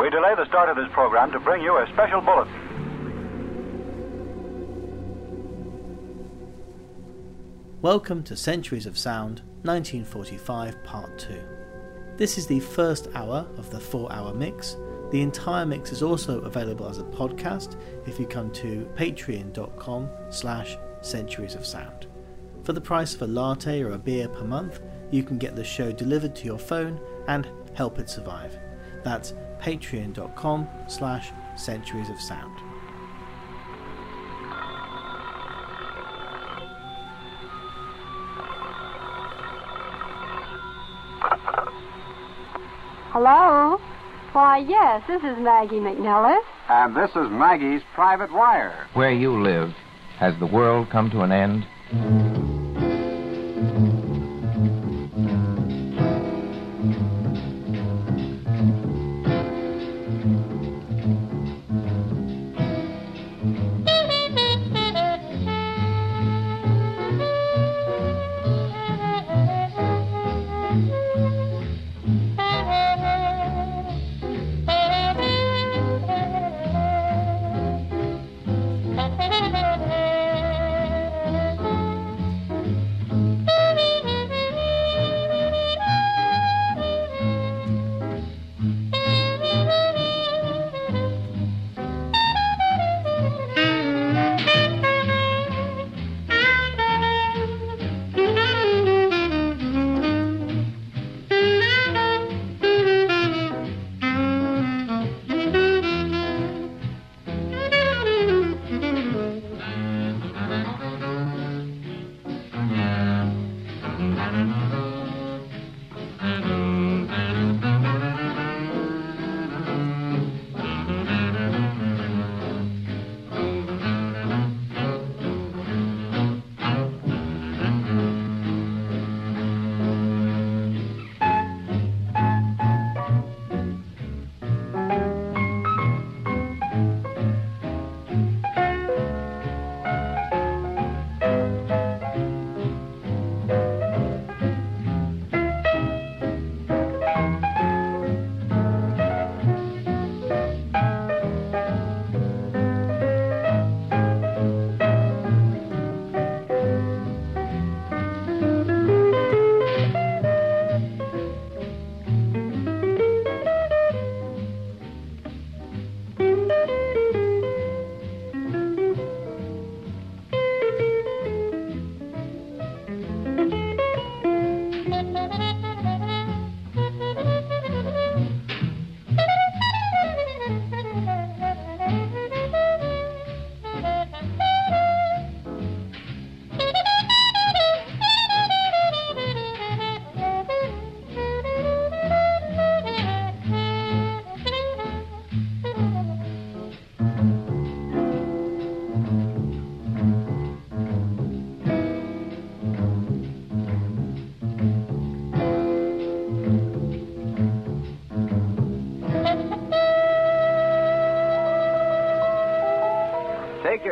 We delay the start of this program to bring you a special bulletin. Welcome to Centuries of Sound 1945 Part 2. This is the first hour of the four hour mix. The entire mix is also available as a podcast if you come to patreon.com slash centuries of sound. For the price of a latte or a beer per month, you can get the show delivered to your phone and help it survive. That's patreon.com slash centuries of sound. Hello? Why, yes, this is Maggi McNellis. And this is Maggi's private wire. Where you live, has the world come to an end?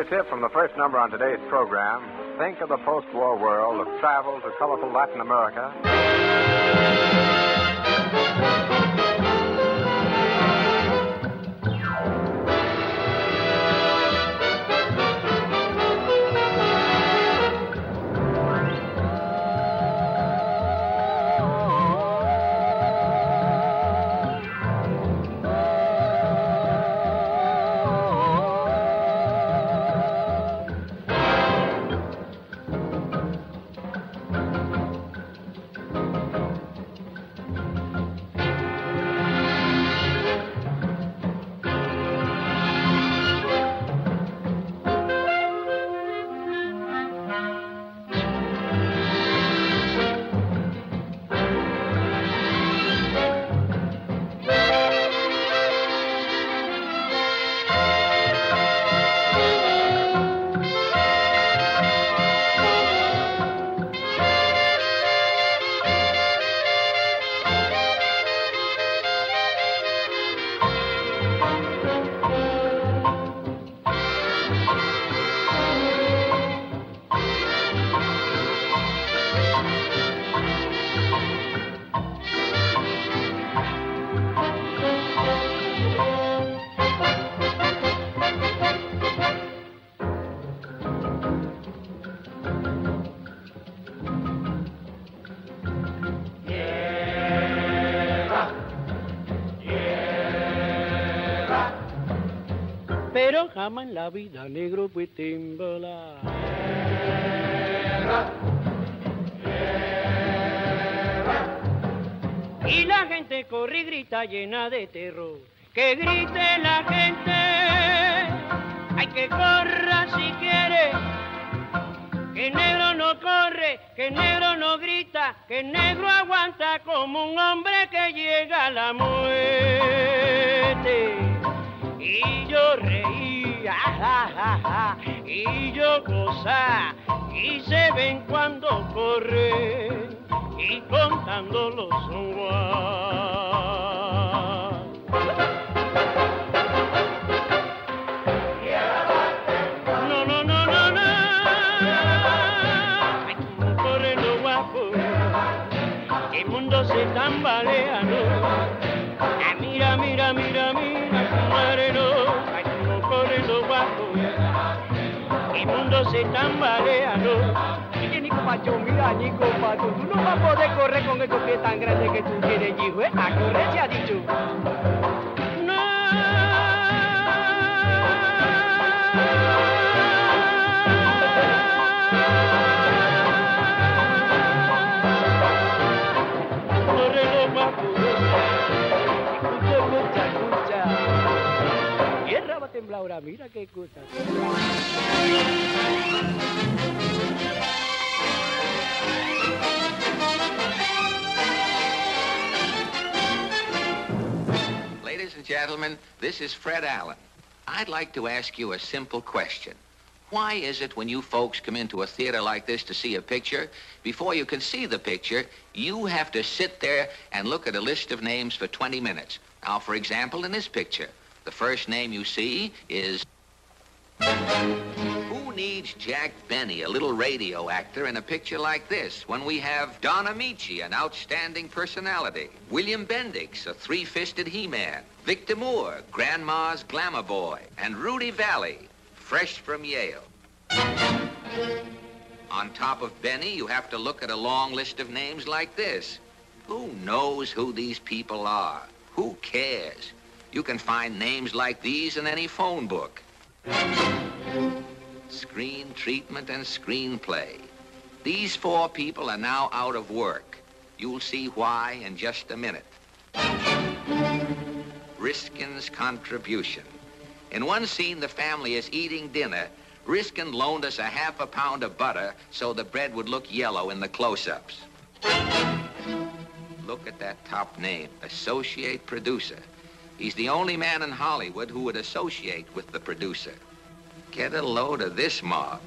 Tip from the first number on today's program. Think of the post-war world of travel to colorful Latin America. En la vida negro pues. Y la gente corre y grita llena de terror. Que grite la gente, hay que corra si quiere. Que negro no corre, que negro no grita, que negro aguanta como un hombre que llega a la muerte. Y yo y yo gozaba, y se ven cuando corren y contando los se tambalea, ¿no? Oye, Nico Pacho, mira, Nico Pacho, tú no vas a poder correr con esos pies tan grandes que tú tienes, hijo, ¿eh? A correr se ha dicho. Mira qué cosa. Ladies and gentlemen, this is Fred Allen. I'd like to ask you a simple question. Why is it when you folks come into a theater like this to see a picture, before you can see the picture, you have to sit there and look at a list of names for 20 minutes? Now, for example, in this picture, the first name you see is... Who needs Jack Benny, a little radio actor, in a picture like this when we have Don Ameche, an outstanding personality, William Bendix, a three-fisted He-Man, Victor Moore, Grandma's glamour boy, and Rudy Vallee, fresh from Yale. On top of Benny, you have to look at a long list of names like this. Who knows who these people are? Who cares? You can find names like these in any phone book. Screen treatment and screenplay. These four people are now out of work. You'll see why in just a minute. Riskin's contribution. In one scene, the family is eating dinner. Riskin loaned us a half a pound of butter so the bread would look yellow in the close-ups. Look at that top name, associate producer. He's the only man in Hollywood who would associate with the producer. Get a load of this mob.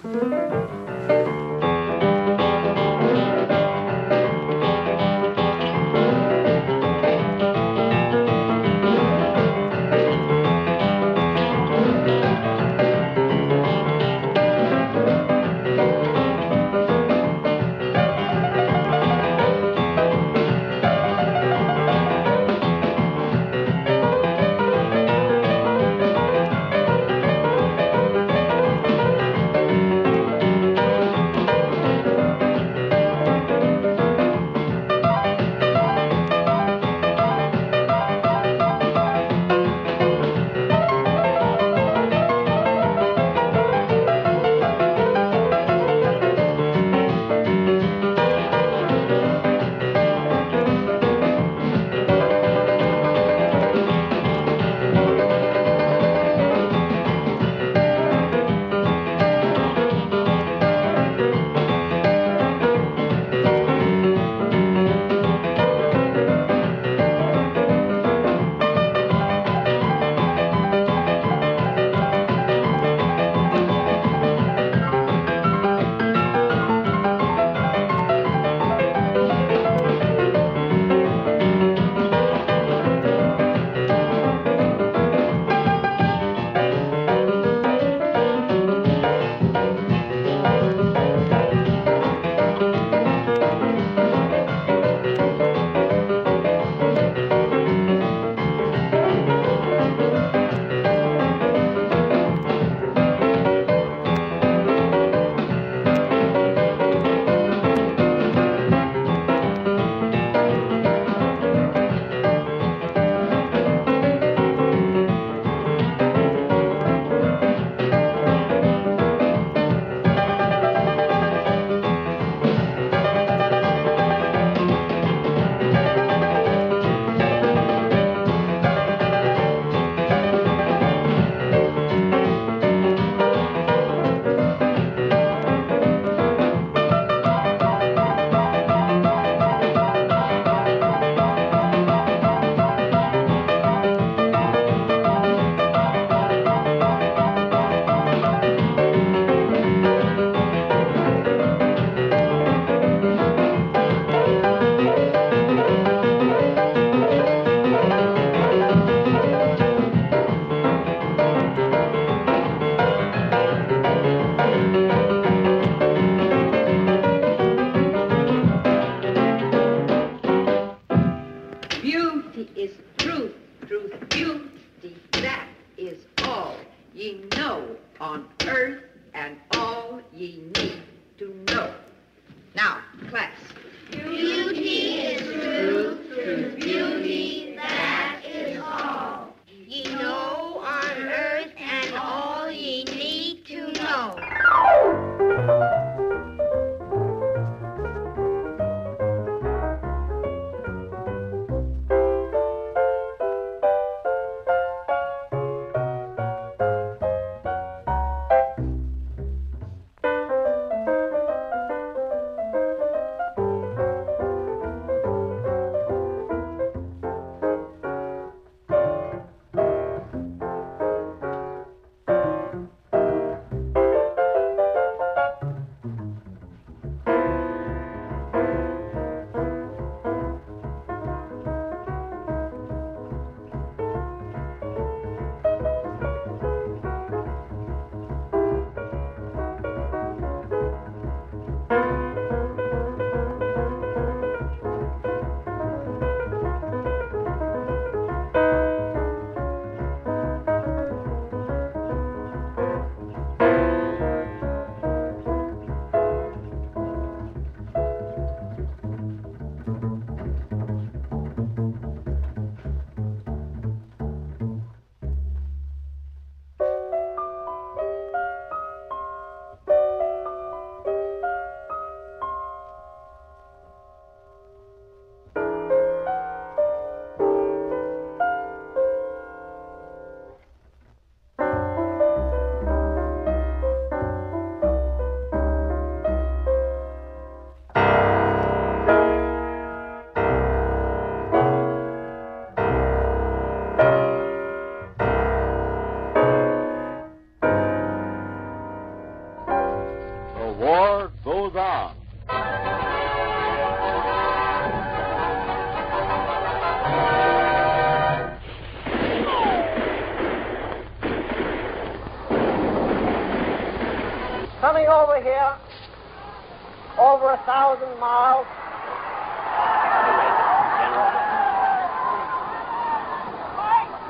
Class.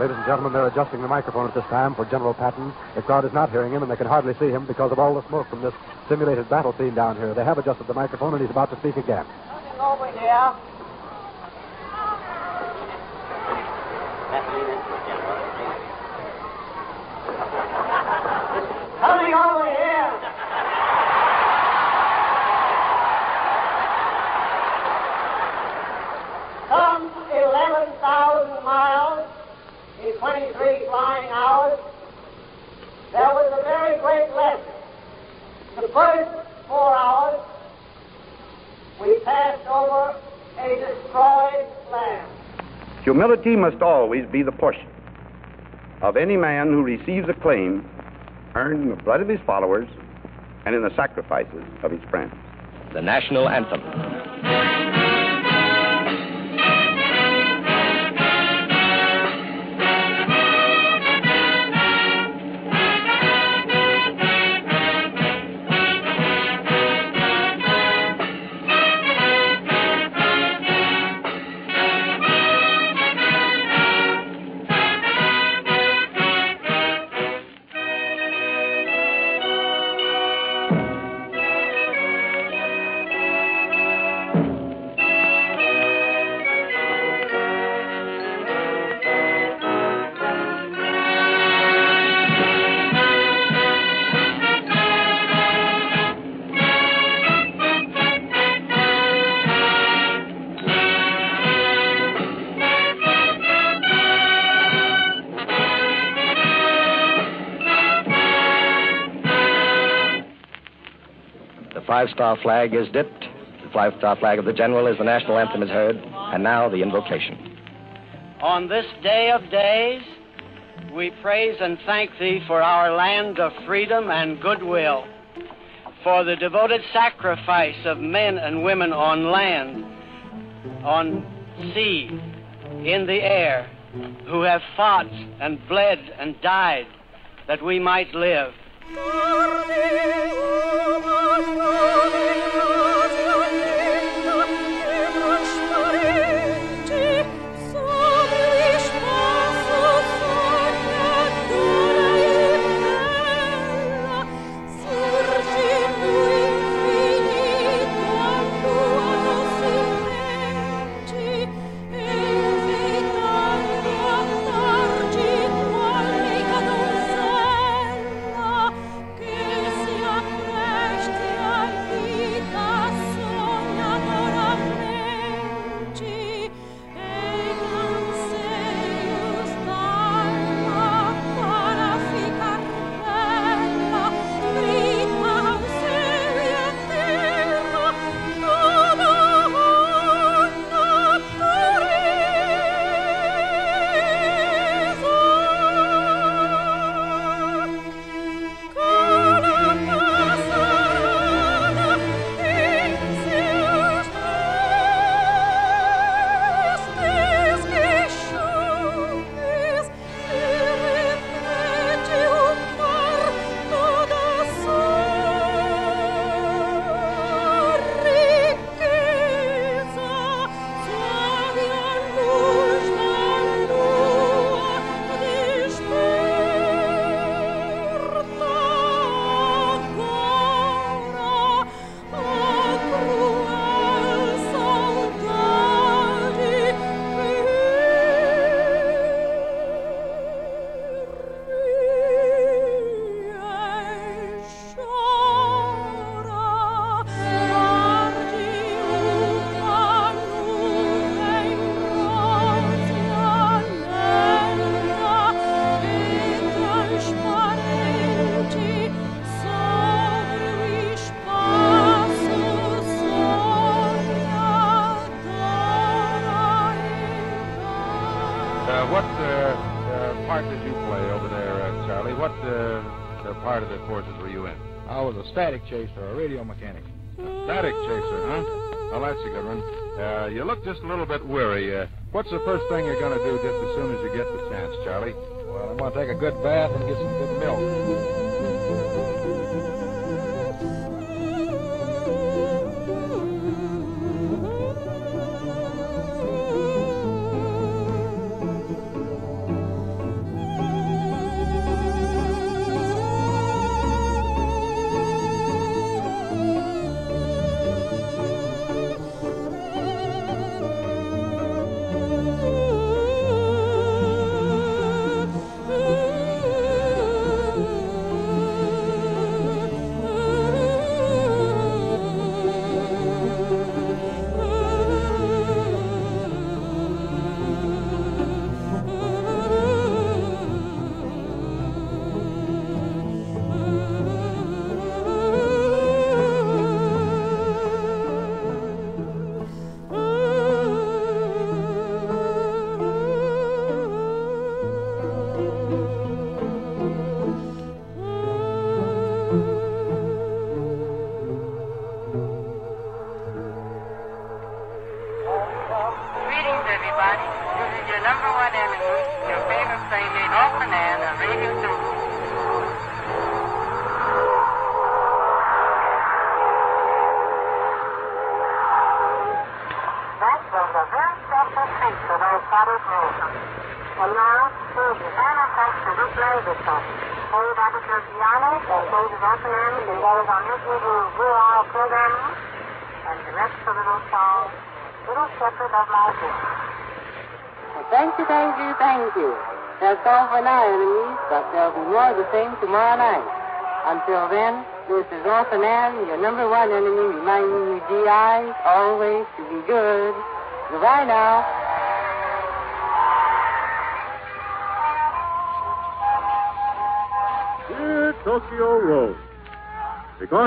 Ladies and gentlemen, they're adjusting the microphone at this time for General Patton. The crowd is not hearing him, and they can hardly see him because of all the smoke from this simulated battle scene down here. They have adjusted the microphone, and he's about to speak again. Coming over here. Coming over here. Some 11,000 miles in 23 flying hours. There was a very great lesson. The first four hours, we passed over a destroyed land. Humility must always be the portion of any man who receives a claim earned in the blood of his followers and in the sacrifices of his friends. The national anthem. The five star flag is dipped. The five star flag of the general as the national anthem is heard. And now the invocation. On this day of days, we praise and thank Thee for our land of freedom and goodwill, for the devoted sacrifice of men and women on land, on sea, in the air, who have fought and bled and died that we might live. Thank you. Static chaser, a radio mechanic. A Static chaser, huh? Well, that's a good one. Uh, you look just a little bit weary. Uh, what's the first thing you're going to do just as soon as you get the chance, Charlie? Well, I'm going to take a good bath and get some good milk.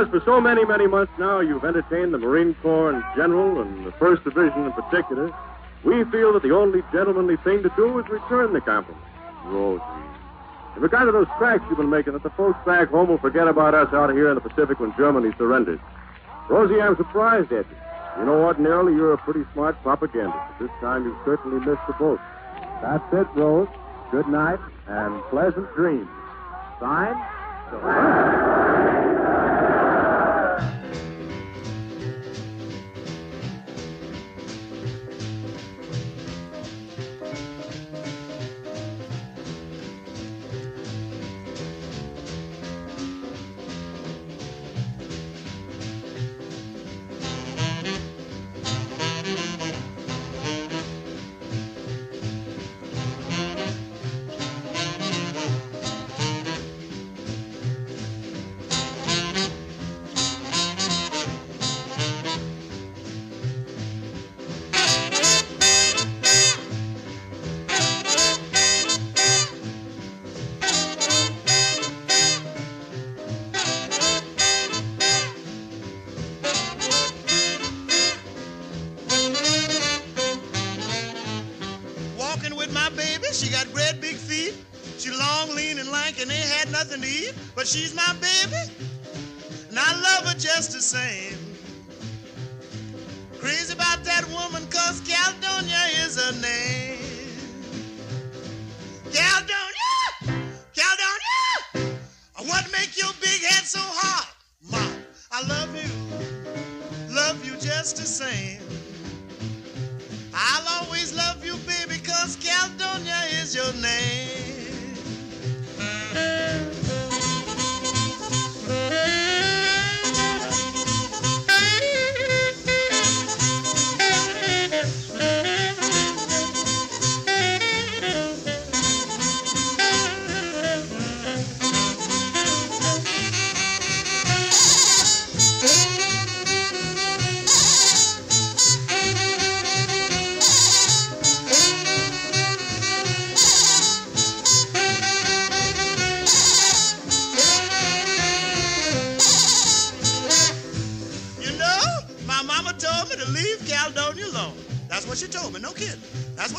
Because for so many, many months now you've entertained the Marine Corps in general and the First Division in particular, we feel that the only gentlemanly thing to do is return the compliment. Rosie. In regard to those cracks you've been making, that the folks back home will forget about us out here in the Pacific when Germany surrenders. Rosie, I'm surprised at you. You know, ordinarily you're a pretty smart propagandist, but this time you've certainly missed the boat. That's it, Rose. Good night and pleasant dreams. Signed,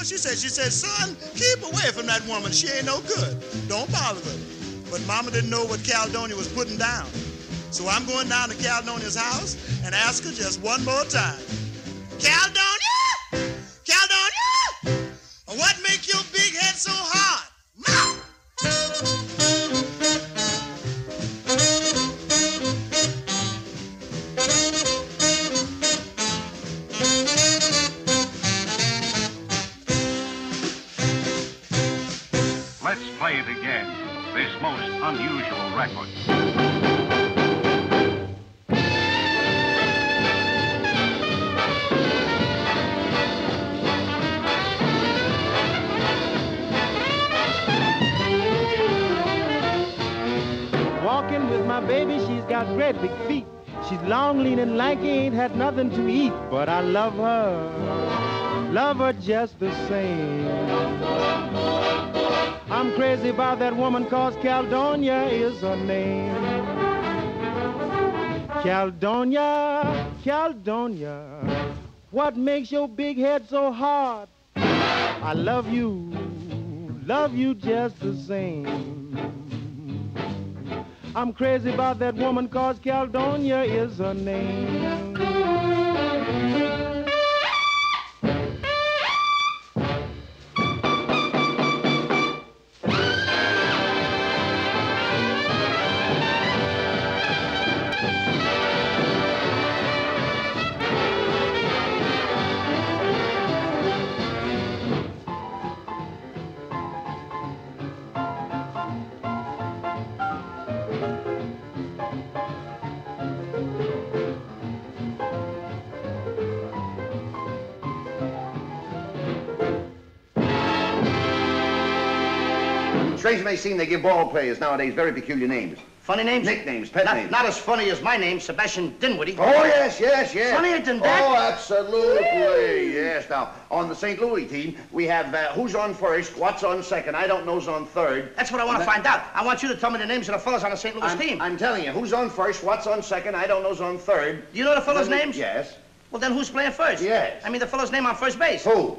what she said. She said, son, keep away from that woman. She ain't no good. Don't bother her. But Mama didn't know what Caledonia was putting down. So I'm going down to Caledonia's house and ask her just one more time. But I love her, love her just the same. I'm crazy about that woman cause Caledonia is her name. Caledonia, Caledonia, what makes your big head so hard? I love you, love you just the same. I'm crazy about that woman cause Caledonia is her name. May seem, they give ball players nowadays very peculiar names. Funny names? Nicknames, pet not, names. Not as funny as my name, Sebastian Dinwiddie. Oh, yes, yes, yes. Funnier than that? Oh, absolutely. yes. Now, on the St. Louis team, we have uh, who's on first, what's on second. I don't know's on third. That's what I want to find out. I want you to tell me the names of the fellas on the St. Louis I'm, team. I'm telling you, who's on first, what's on second, I don't know's on third. Do you know the fellas' names? Yes. Well, then who's playing first? Yes. I mean the fellow's name on first base. Who?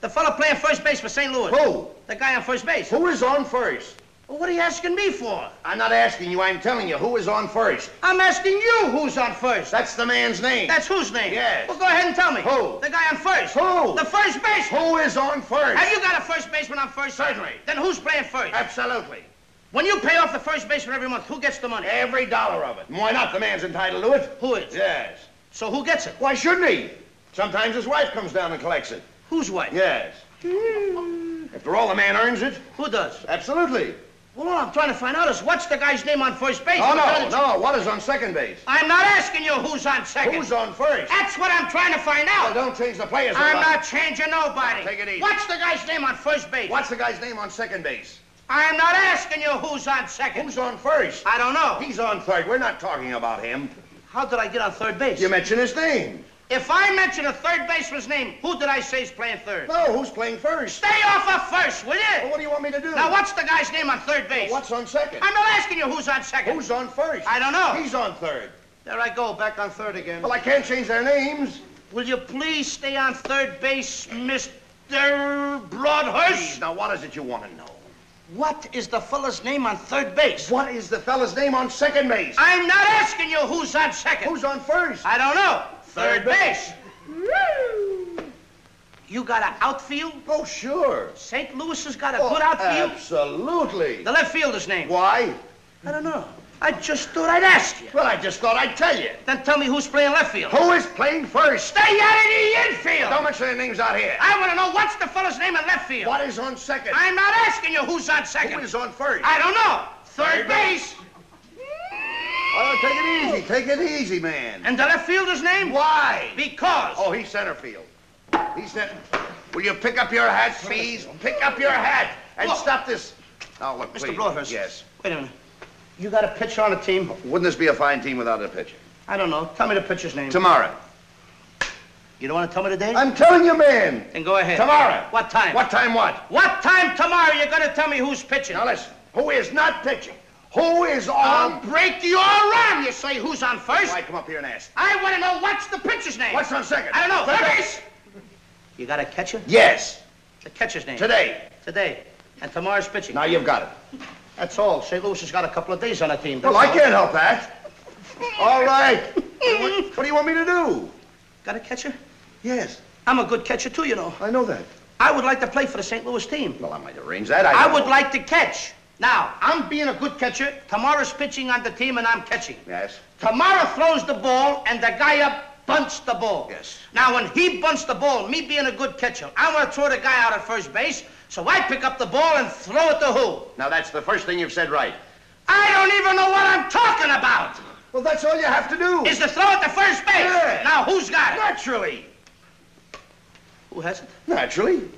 The fellow playing first base for St. Louis. Who? The guy on first base. Who is on first? Well, what are you asking me for? I'm not asking you, I'm telling you, who is on first? I'm asking you who's on first. That's the man's name. That's whose name? Yes. Well, go ahead and tell me. Who? The guy on first. Who? The first base. Who is on first? Have you got a first baseman on first? Certainly. Then who's playing first? Absolutely. When you pay off the first baseman every month, who gets the money? Every dollar of it. Why not? The man's entitled to it. Who is? Yes. So who gets it? Why shouldn't he? Sometimes his wife comes down and collects it. Whose wife? Yes. Hmm. After all, the man earns it. Who does? Absolutely. Well, all I'm trying to find out is what's the guy's name on first base? Oh, Because no, no. What is on second base? I'm not asking you who's on second. Who's on first? That's what I'm trying to find out. Well, don't change the players. I'm about not changing nobody. Take it easy. What's the guy's name on first base? What's the guy's name on second base? I'm not asking you who's on second. Who's on first? I don't know. He's on third. We're not talking about him. How did I get on third base? You mentioned his name. If I mention a third baseman's name, who did I say is playing third? No, who's playing first? Stay off of first, will you? Well, what do you want me to do? Now, what's the guy's name on third base? What's on second? I'm not asking you who's on second. Who's on first? I don't know. He's on third. There I go, back on third again. Well, I can't change their names. Will you please stay on third base, Mr. Broadhurst? Now, what is it you want to know? What is the fella's name on third base? What is the fella's name on second base? I'm not asking you who's on second. Who's on first? I don't know. Third, base. You got an outfield? Oh, sure. St. Louis has got a Oh, good outfield? Absolutely. The left fielder's name? Why? I don't know. I just thought I'd ask you. Well, I just thought I'd tell you. Then tell me who's playing left field. Who is playing first? Stay out of the infield. Don't mention their names out here. I want to know what's the fella's name in left field. What is on second? I'm not asking you who's on second. Who is on first? I don't know. Third, Third base. Oh, take it easy. Take it easy, man. And the left fielder's name? Why? Because. Oh, he's center field. He's center. Will you pick up your hat, please? Pick up your hat and Look. stop this. Now, look, Mr. Broadhurst. Yes. Wait a minute. You got a pitcher on the team? Wouldn't this be a fine team without a pitcher? I don't know. Tell me the pitcher's name. Tomorrow. You don't want to tell me today? I'm telling you, man. Then go ahead. Tomorrow. What time? What time what? What time tomorrow you're going to tell me who's pitching? Now, listen. Who is not pitching? Who is on? I'll on... break your arm. You say who's on first? Why come up here and ask? I want to know what's the pitcher's name. What's on second? I don't know. Third Third base. base. You got a catcher? Yes. The catcher's name? Today. Today. And tomorrow's pitching. Now you've got it. That's all. St. Louis has got a couple of days on the team. Well, I all. can't help that. All right. what, what do you want me to do? Got a catcher? Yes. I'm a good catcher, too, you know. I know that. I would like to play for the St. Louis team. Well, I might arrange that. I, I would like to catch. Now, I'm being a good catcher. Tomorrow's pitching on the team, and I'm catching. Yes. Tomorrow throws the ball, and the guy up bunts the ball. Yes. Now, when he bunts the ball, me being a good catcher, I want to throw the guy out at first base, so I pick up the ball and throw it to who? Now, that's the first thing you've said right. I don't even know what I'm talking about. Well, that's all you have to do. Is to throw it to first base. Yeah. Now, who's got it? Naturally. Who has it? Naturally.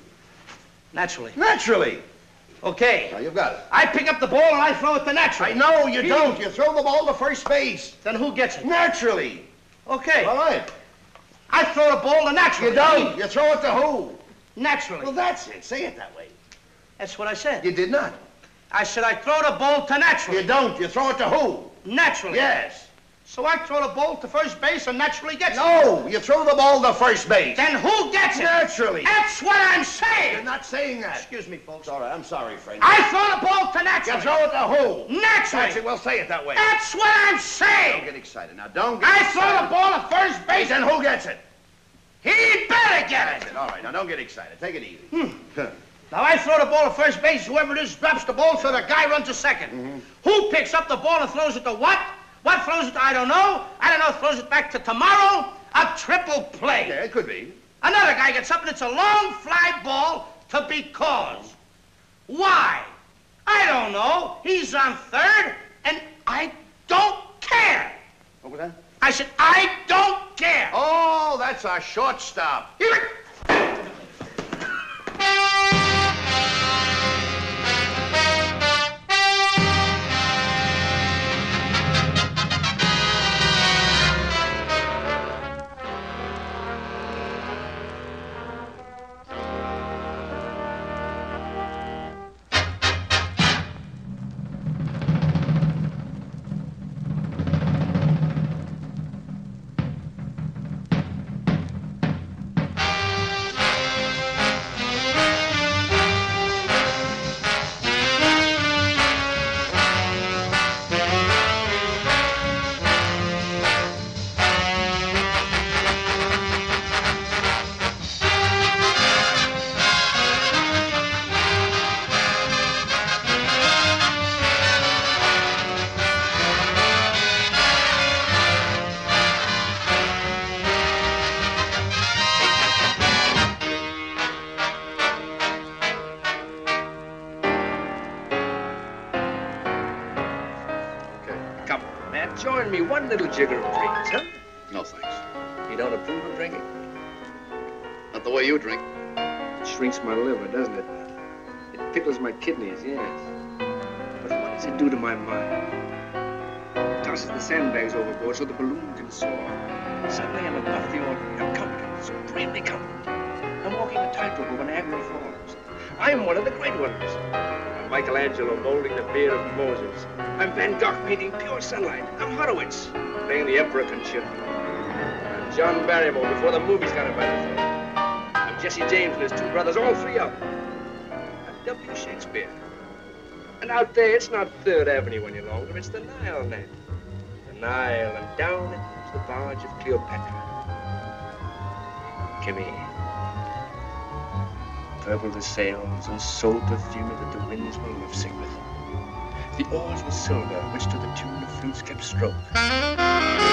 Naturally. Naturally. Okay. Now, you've got it. I pick up the ball and I throw it to naturally. I know you He- don't. You throw the ball to first base. Then who gets it? Naturally. Okay. All right. I throw the ball to naturally. You don't. You throw it to who? Naturally. Well, that's it. Say it that way. That's what I said. You did not. I said I throw the ball to naturally. You don't. You throw it to who? Naturally. Yes. So I throw the ball to first base and naturally gets it. No, you throw the ball to first base. Then who gets it? Naturally. That's what I'm saying. You're not saying that. Excuse me, folks. All right, I'm sorry, Frank. I throw the ball to naturally. You naturally. throw it to who? Naturally. It. Well, say it that way. That's what I'm saying. Don't get excited now. Don't get I excited. throw the ball to first base Then and who gets it? he better get it. All right, now don't get excited. Take it easy. Hmm. Now I throw the ball to first base. Whoever it is drops the ball, so the guy runs to 2nd Who picks up the ball and throws it to what? What throws it to? I don't know. I don't know. Throws it back to tomorrow. A triple play. Yeah, it could be. Another guy gets up and it's a long fly ball to because. Why? I don't know. He's on third, and I don't care. What was that? I said I don't care. Oh, that's our shortstop. Kidneys, yes. But what does it do to my mind? It tosses the sandbags overboard so the balloon can soar. Suddenly I'm above the ordinary. I'm competent, supremely competent. I'm walking a tightrope over Niagara Falls. I'm one of the great ones. I'm Michelangelo molding the beard of Moses. I'm Van Gogh painting pure sunlight. I'm Horowitz playing the Emperor Concerto. I'm John Barrymore before the movies got by. I'm Jesse James and his two brothers, all three of them. W. Shakespeare. And out there, it's not Third Avenue any longer, it's the Nile now. The Nile, and down it comes the barge of Cleopatra. Kimmy. Purple the sails, and soul perfumed that the winds will love with. The oars were silver, which to the tune of flutes kept stroke.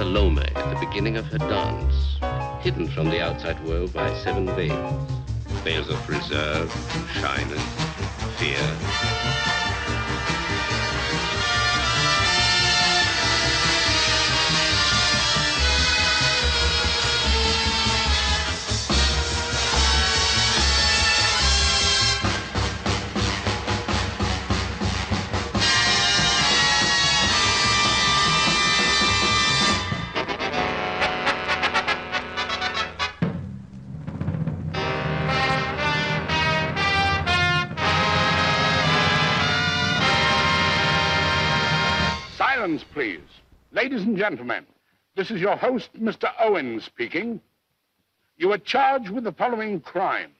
Salome at the beginning of her dance, hidden from the outside world by seven veils. Veils of reserve, shyness, fear, gentlemen, this is your host, Mr. Owen, speaking. You are charged with the following crime.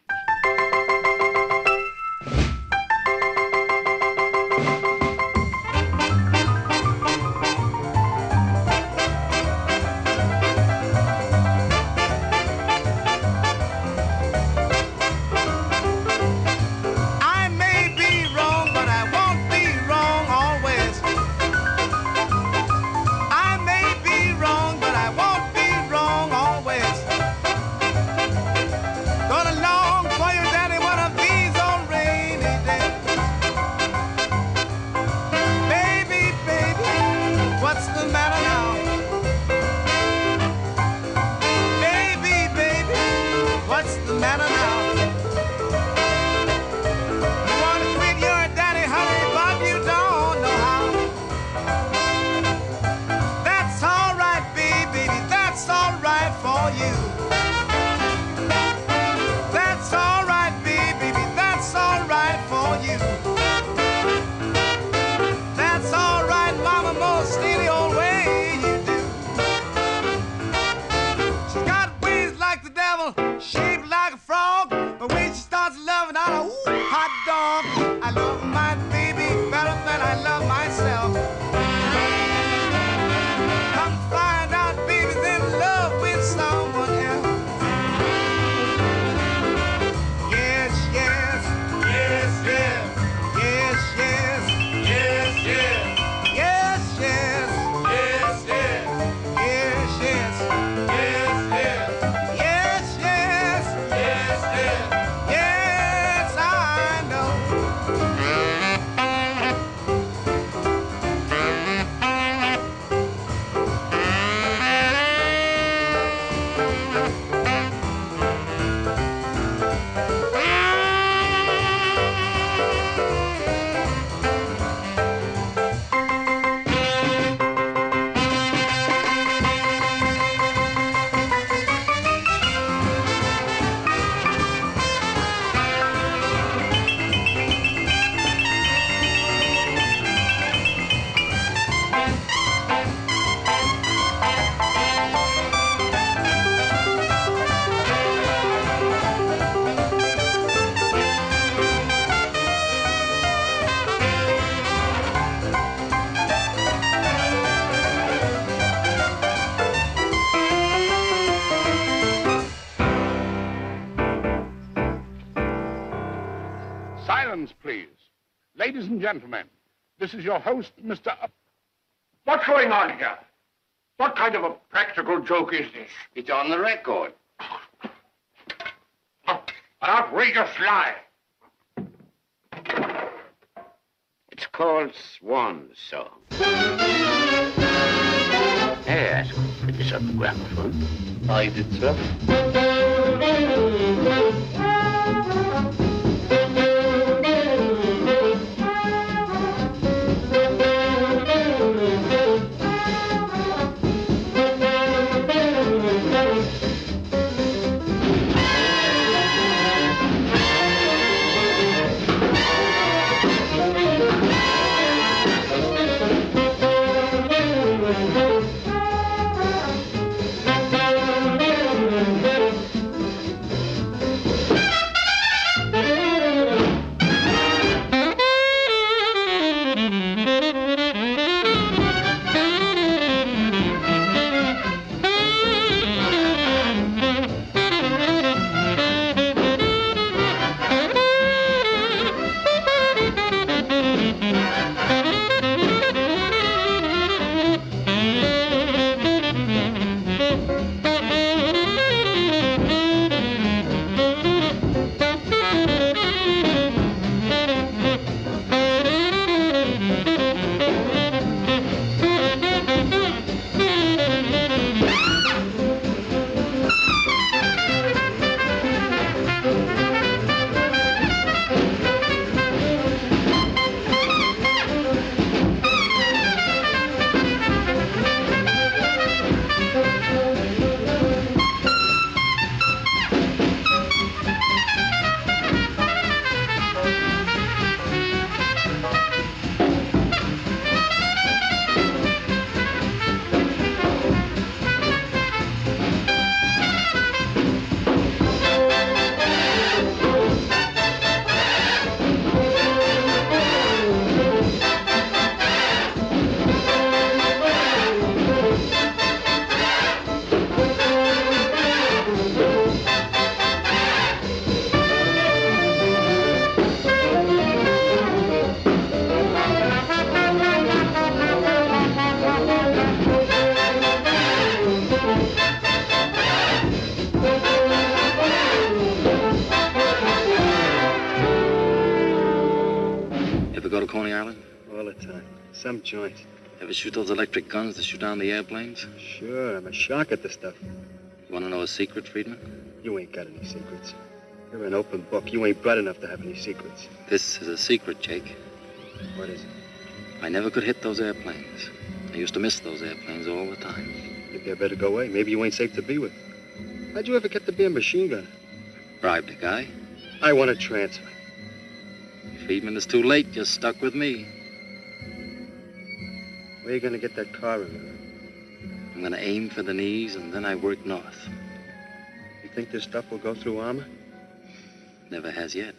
gentlemen, this is your host, Mr. Up. What's going on here? What kind of a practical joke is this? It's on the record. An outrageous lie. It's called Swan Song. Yes, it is on the gramophone. I did, sir. Shoot those electric guns to shoot down the airplanes? Sure, I'm a shark at the stuff. You want to know a secret, Friedman? You ain't got any secrets. You're an open book. You ain't bright enough to have any secrets. This is a secret, Jake. What is it? I never could hit those airplanes. I used to miss those airplanes all the time. Maybe I better go away. Maybe you ain't safe to be with. How'd you ever get to be a machine gunner? Bribed a guy. I want a transfer. Friedman, it's too late. You're stuck with me. Where are you gonna get that car in? I'm going to aim for the knees, and then I work north. You think this stuff will go through armor? Never has yet.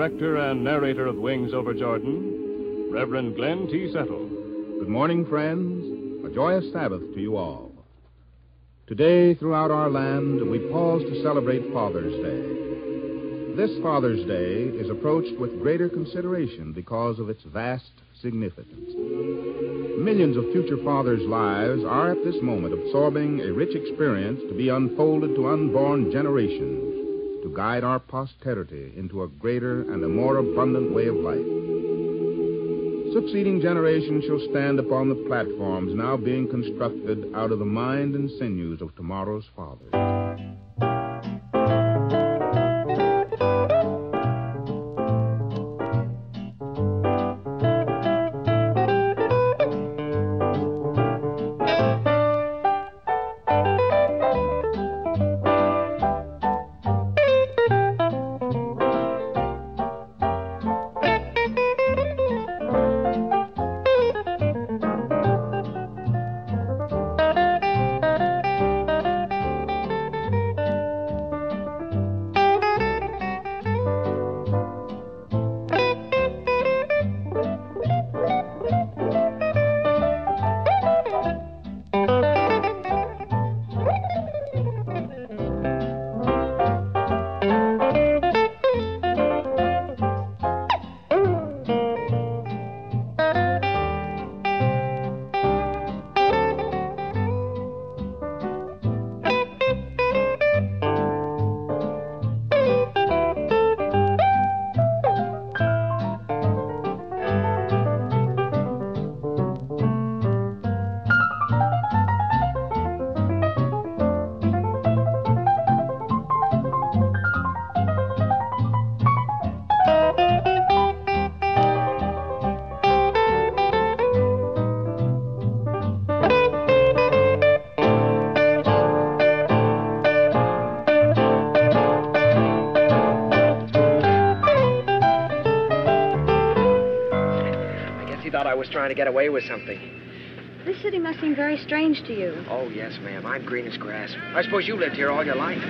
Director and narrator of Wings Over Jordan, Reverend Glenn T. Settle. Good morning, friends. A joyous Sabbath to you all. Today, throughout our land, we pause to celebrate Father's Day. This Father's Day is approached with greater consideration because of its vast significance. Millions of future fathers' lives are at this moment absorbing a rich experience to be unfolded to unborn generations guide our posterity into a greater and a more abundant way of life. Succeeding generations shall stand upon the platforms now being constructed out of the mind and sinews of tomorrow's fathers. To get away with something. This city must seem very strange to you. Oh, yes, ma'am. I'm green as grass. I suppose you lived here all your life.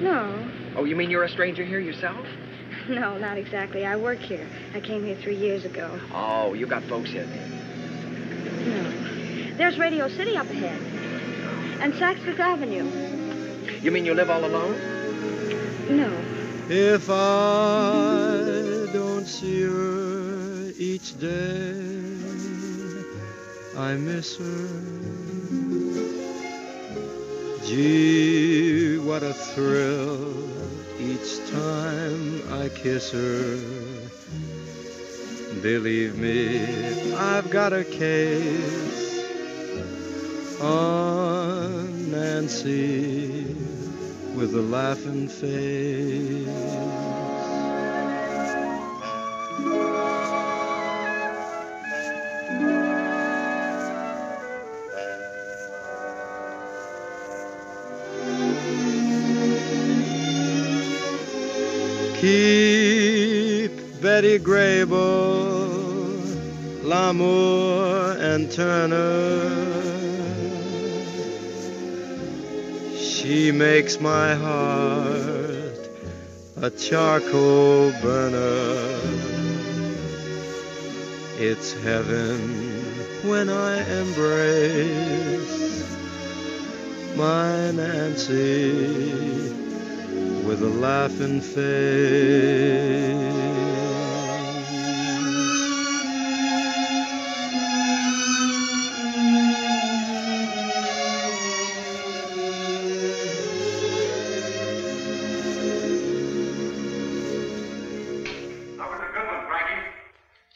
No, Oh, you mean you're a stranger here yourself? no, not exactly. I work here. I came here three years ago. Oh, you got folks here then. No. There's Radio City up ahead. And Saks Fifth Avenue. You mean you live all alone? No. If I don't see her each day, I miss her. Gee, what a thrill each time I kiss her. Believe me, I've got a case on Nancy with a laughing face. Betty Grable, Lamour, and Turner. She makes my heart a charcoal burner. It's heaven when I embrace my Nancy with a laughing face.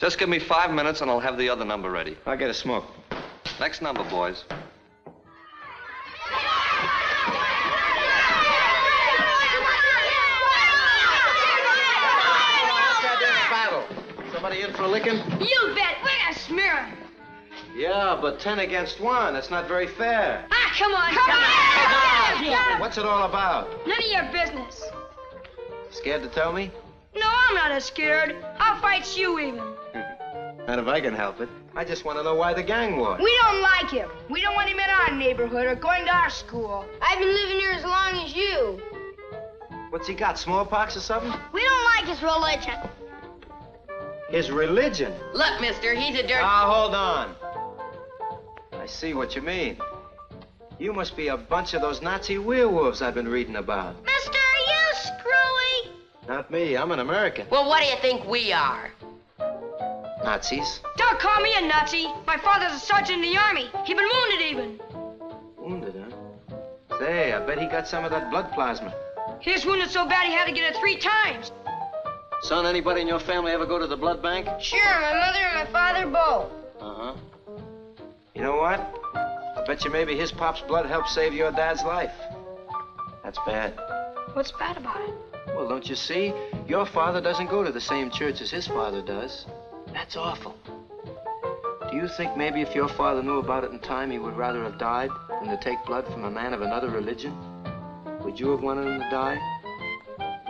Just give me five minutes and I'll have the other number ready. I'll get a smoke. Next number, boys. Battle. Somebody in for a licking? You bet. We're gonna smear him. Yeah, but ten against one. That's not very fair. Ah, come on. Come on. What's it all about? None of your business. Scared to tell me? No, I'm not as scared. I'll fight you even. Not if I can help it. I just want to know why the gang war. We don't like him. We don't want him in our neighborhood or going to our school. I've been living here as long as you. What's he got, smallpox or something? We don't like his religion. His religion. Look, mister, he's a dirt. Ah, hold on. I see what you mean. You must be a bunch of those Nazi werewolves I've been reading about. Mister, you screwy. Not me. I'm an American. Well, what do you think we are? Nazis. Don't call me a Nazi. My father's a sergeant in the army. He been wounded even. Wounded, huh? Say, I bet he got some of that blood plasma. He was wounded so bad he had to get it three times. Son, anybody in your family ever go to the blood bank? Sure, my mother and my father both. Uh-huh. You know what? I bet you maybe his pop's blood helped save your dad's life. That's bad. What's bad about it? Well, don't you see? Your father doesn't go to the same church as his father does. That's awful. Do you think maybe if your father knew about it in time, he would rather have died than to take blood from a man of another religion? Would you have wanted him to die?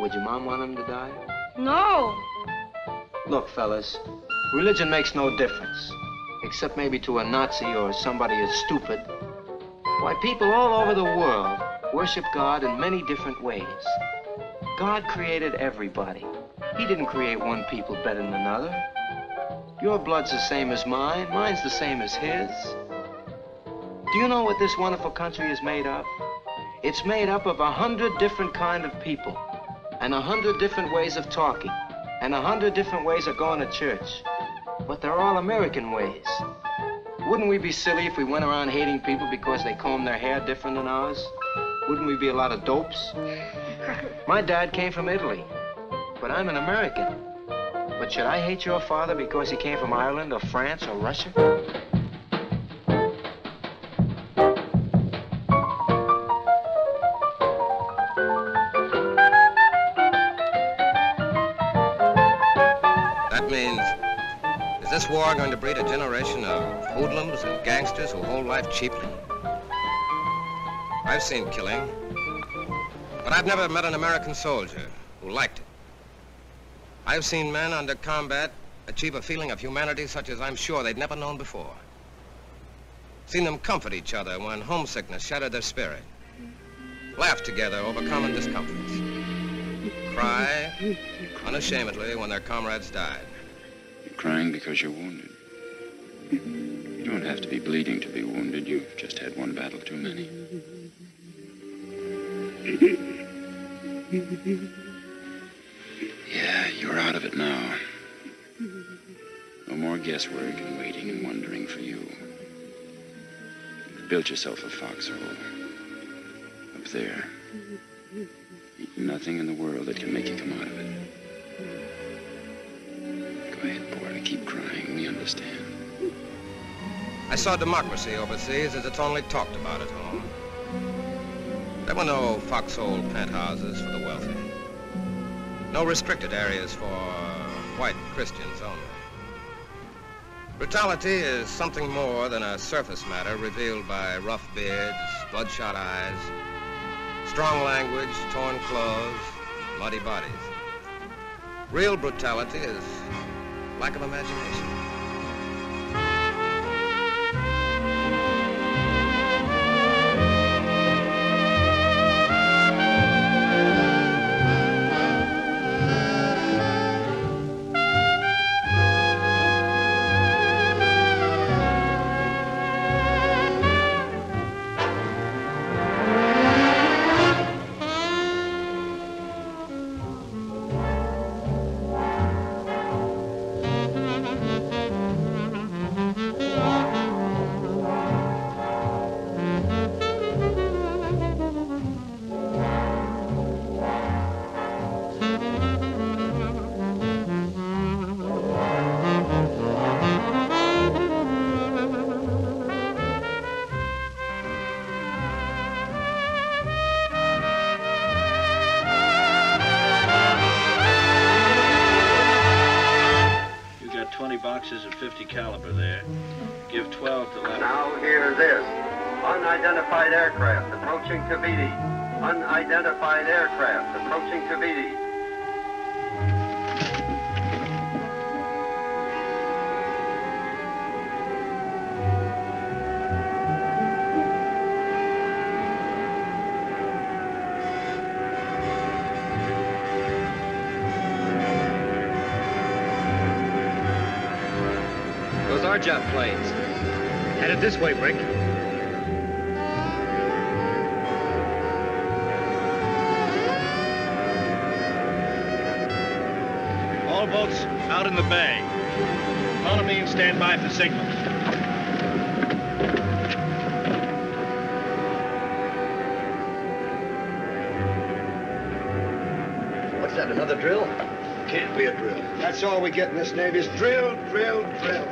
Would your mom want him to die? No. Look, fellas, religion makes no difference. Except maybe to a Nazi or somebody as stupid. Why, people all over the world worship God in many different ways. God created everybody. He didn't create one people better than another. Your blood's the same as mine. Mine's the same as his. Do you know what this wonderful country is made of? It's made up of a hundred different kind of people, and a hundred different ways of talking, and a hundred different ways of going to church. But they're all American ways. Wouldn't we be silly if we went around hating people because they comb their hair different than ours? Wouldn't we be a lot of dopes? My dad came from Italy, but I'm an American. But should I hate your father because he came from Ireland or France or Russia? That means, is this war going to breed a generation of hoodlums and gangsters who hold life cheaply? I've seen killing, but I've never met an American soldier. I've seen men under combat achieve a feeling of humanity such as I'm sure they'd never known before. Seen them comfort each other when homesickness shattered their spirit. Laugh together over common discomforts. Cry unashamedly when their comrades died. You're crying because you're wounded. You don't have to be bleeding to be wounded. You've just had one battle too many. Yeah, you're out of it now. No more guesswork and waiting and wondering for you. Built yourself a foxhole. Up there. Nothing in the world that can make you come out of it. Go ahead, boy. Keep crying. We understand. I saw democracy overseas as it's only talked about at home. There were no foxhole penthouses for the wealthy. No restricted areas for white Christians only. Brutality is something more than a surface matter revealed by rough beards, bloodshot eyes, strong language, torn clothes, muddy bodies. Real brutality is lack of imagination. All boats out in the bay. Economy and stand by for signal. What's that, another drill? Can't be a drill. That's all we get in this Navy is drill, drill, drill.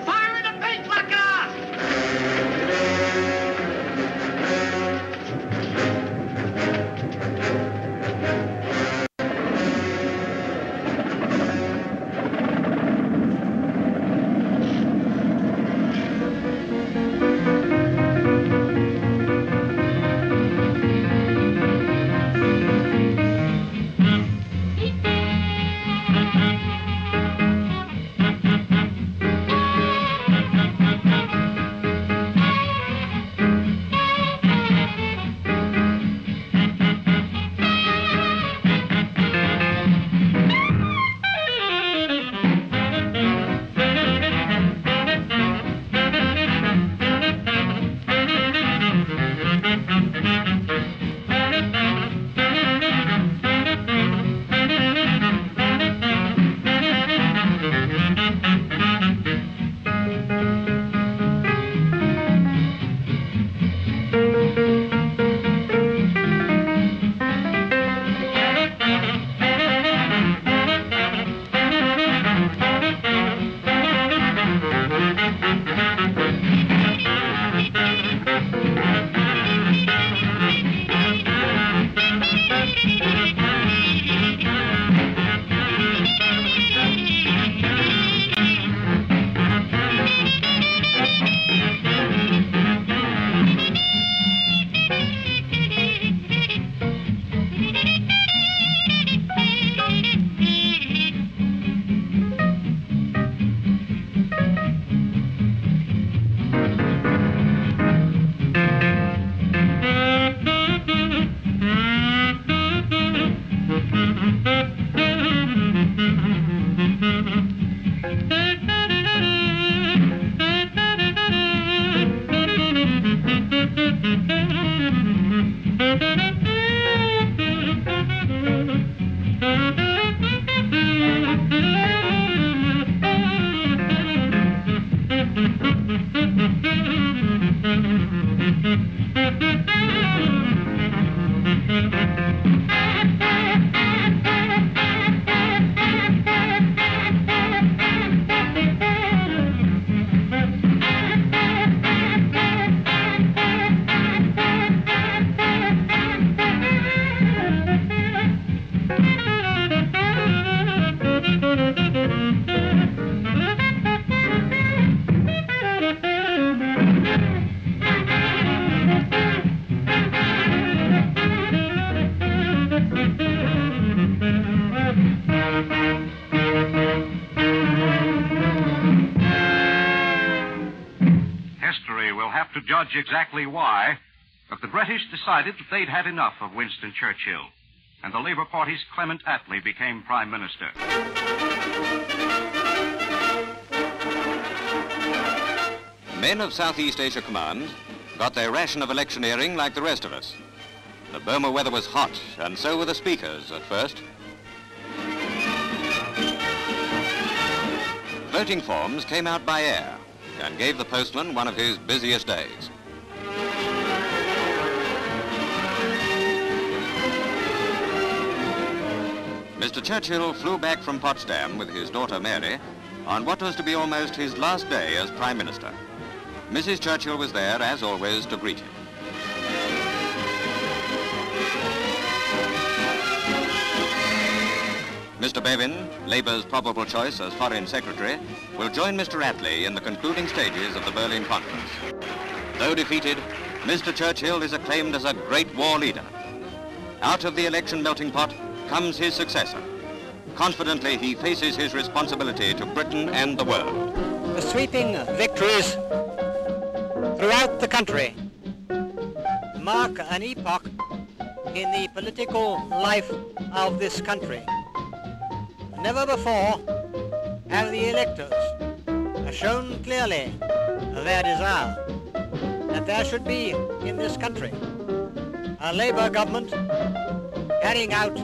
Exactly why, but the British decided that they'd had enough of Winston Churchill, and the Labour Party's Clement Attlee became Prime Minister. Men of Southeast Asia Command got their ration of electioneering like the rest of us. The Burma weather was hot, and so were the speakers at first. Voting forms came out by air and gave the postman one of his busiest days. Mr. Churchill flew back from Potsdam with his daughter Mary on what was to be almost his last day as Prime Minister. Mrs. Churchill was there, as always, to greet him. Mr. Bevin, Labour's probable choice as Foreign Secretary, will join Mr. Attlee in the concluding stages of the Berlin Conference. Though defeated, Mr. Churchill is acclaimed as a great war leader. Out of the election melting pot comes his successor. Confidently, he faces his responsibility to Britain and the world. The sweeping victories throughout the country mark an epoch in the political life of this country. Never before have the electors shown clearly their desire that there should be in this country a Labour government carrying out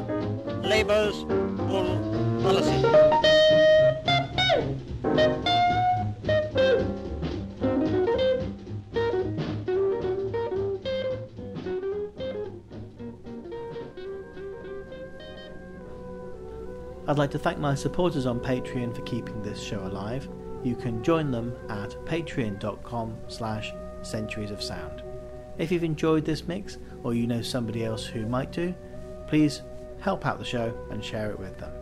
Labour's full policy. I'd like to thank my supporters on Patreon for keeping this show alive. You can join them at patreon.com slash centuries of sound. If you've enjoyed this mix, or you know somebody else who might do, please help out the show and share it with them.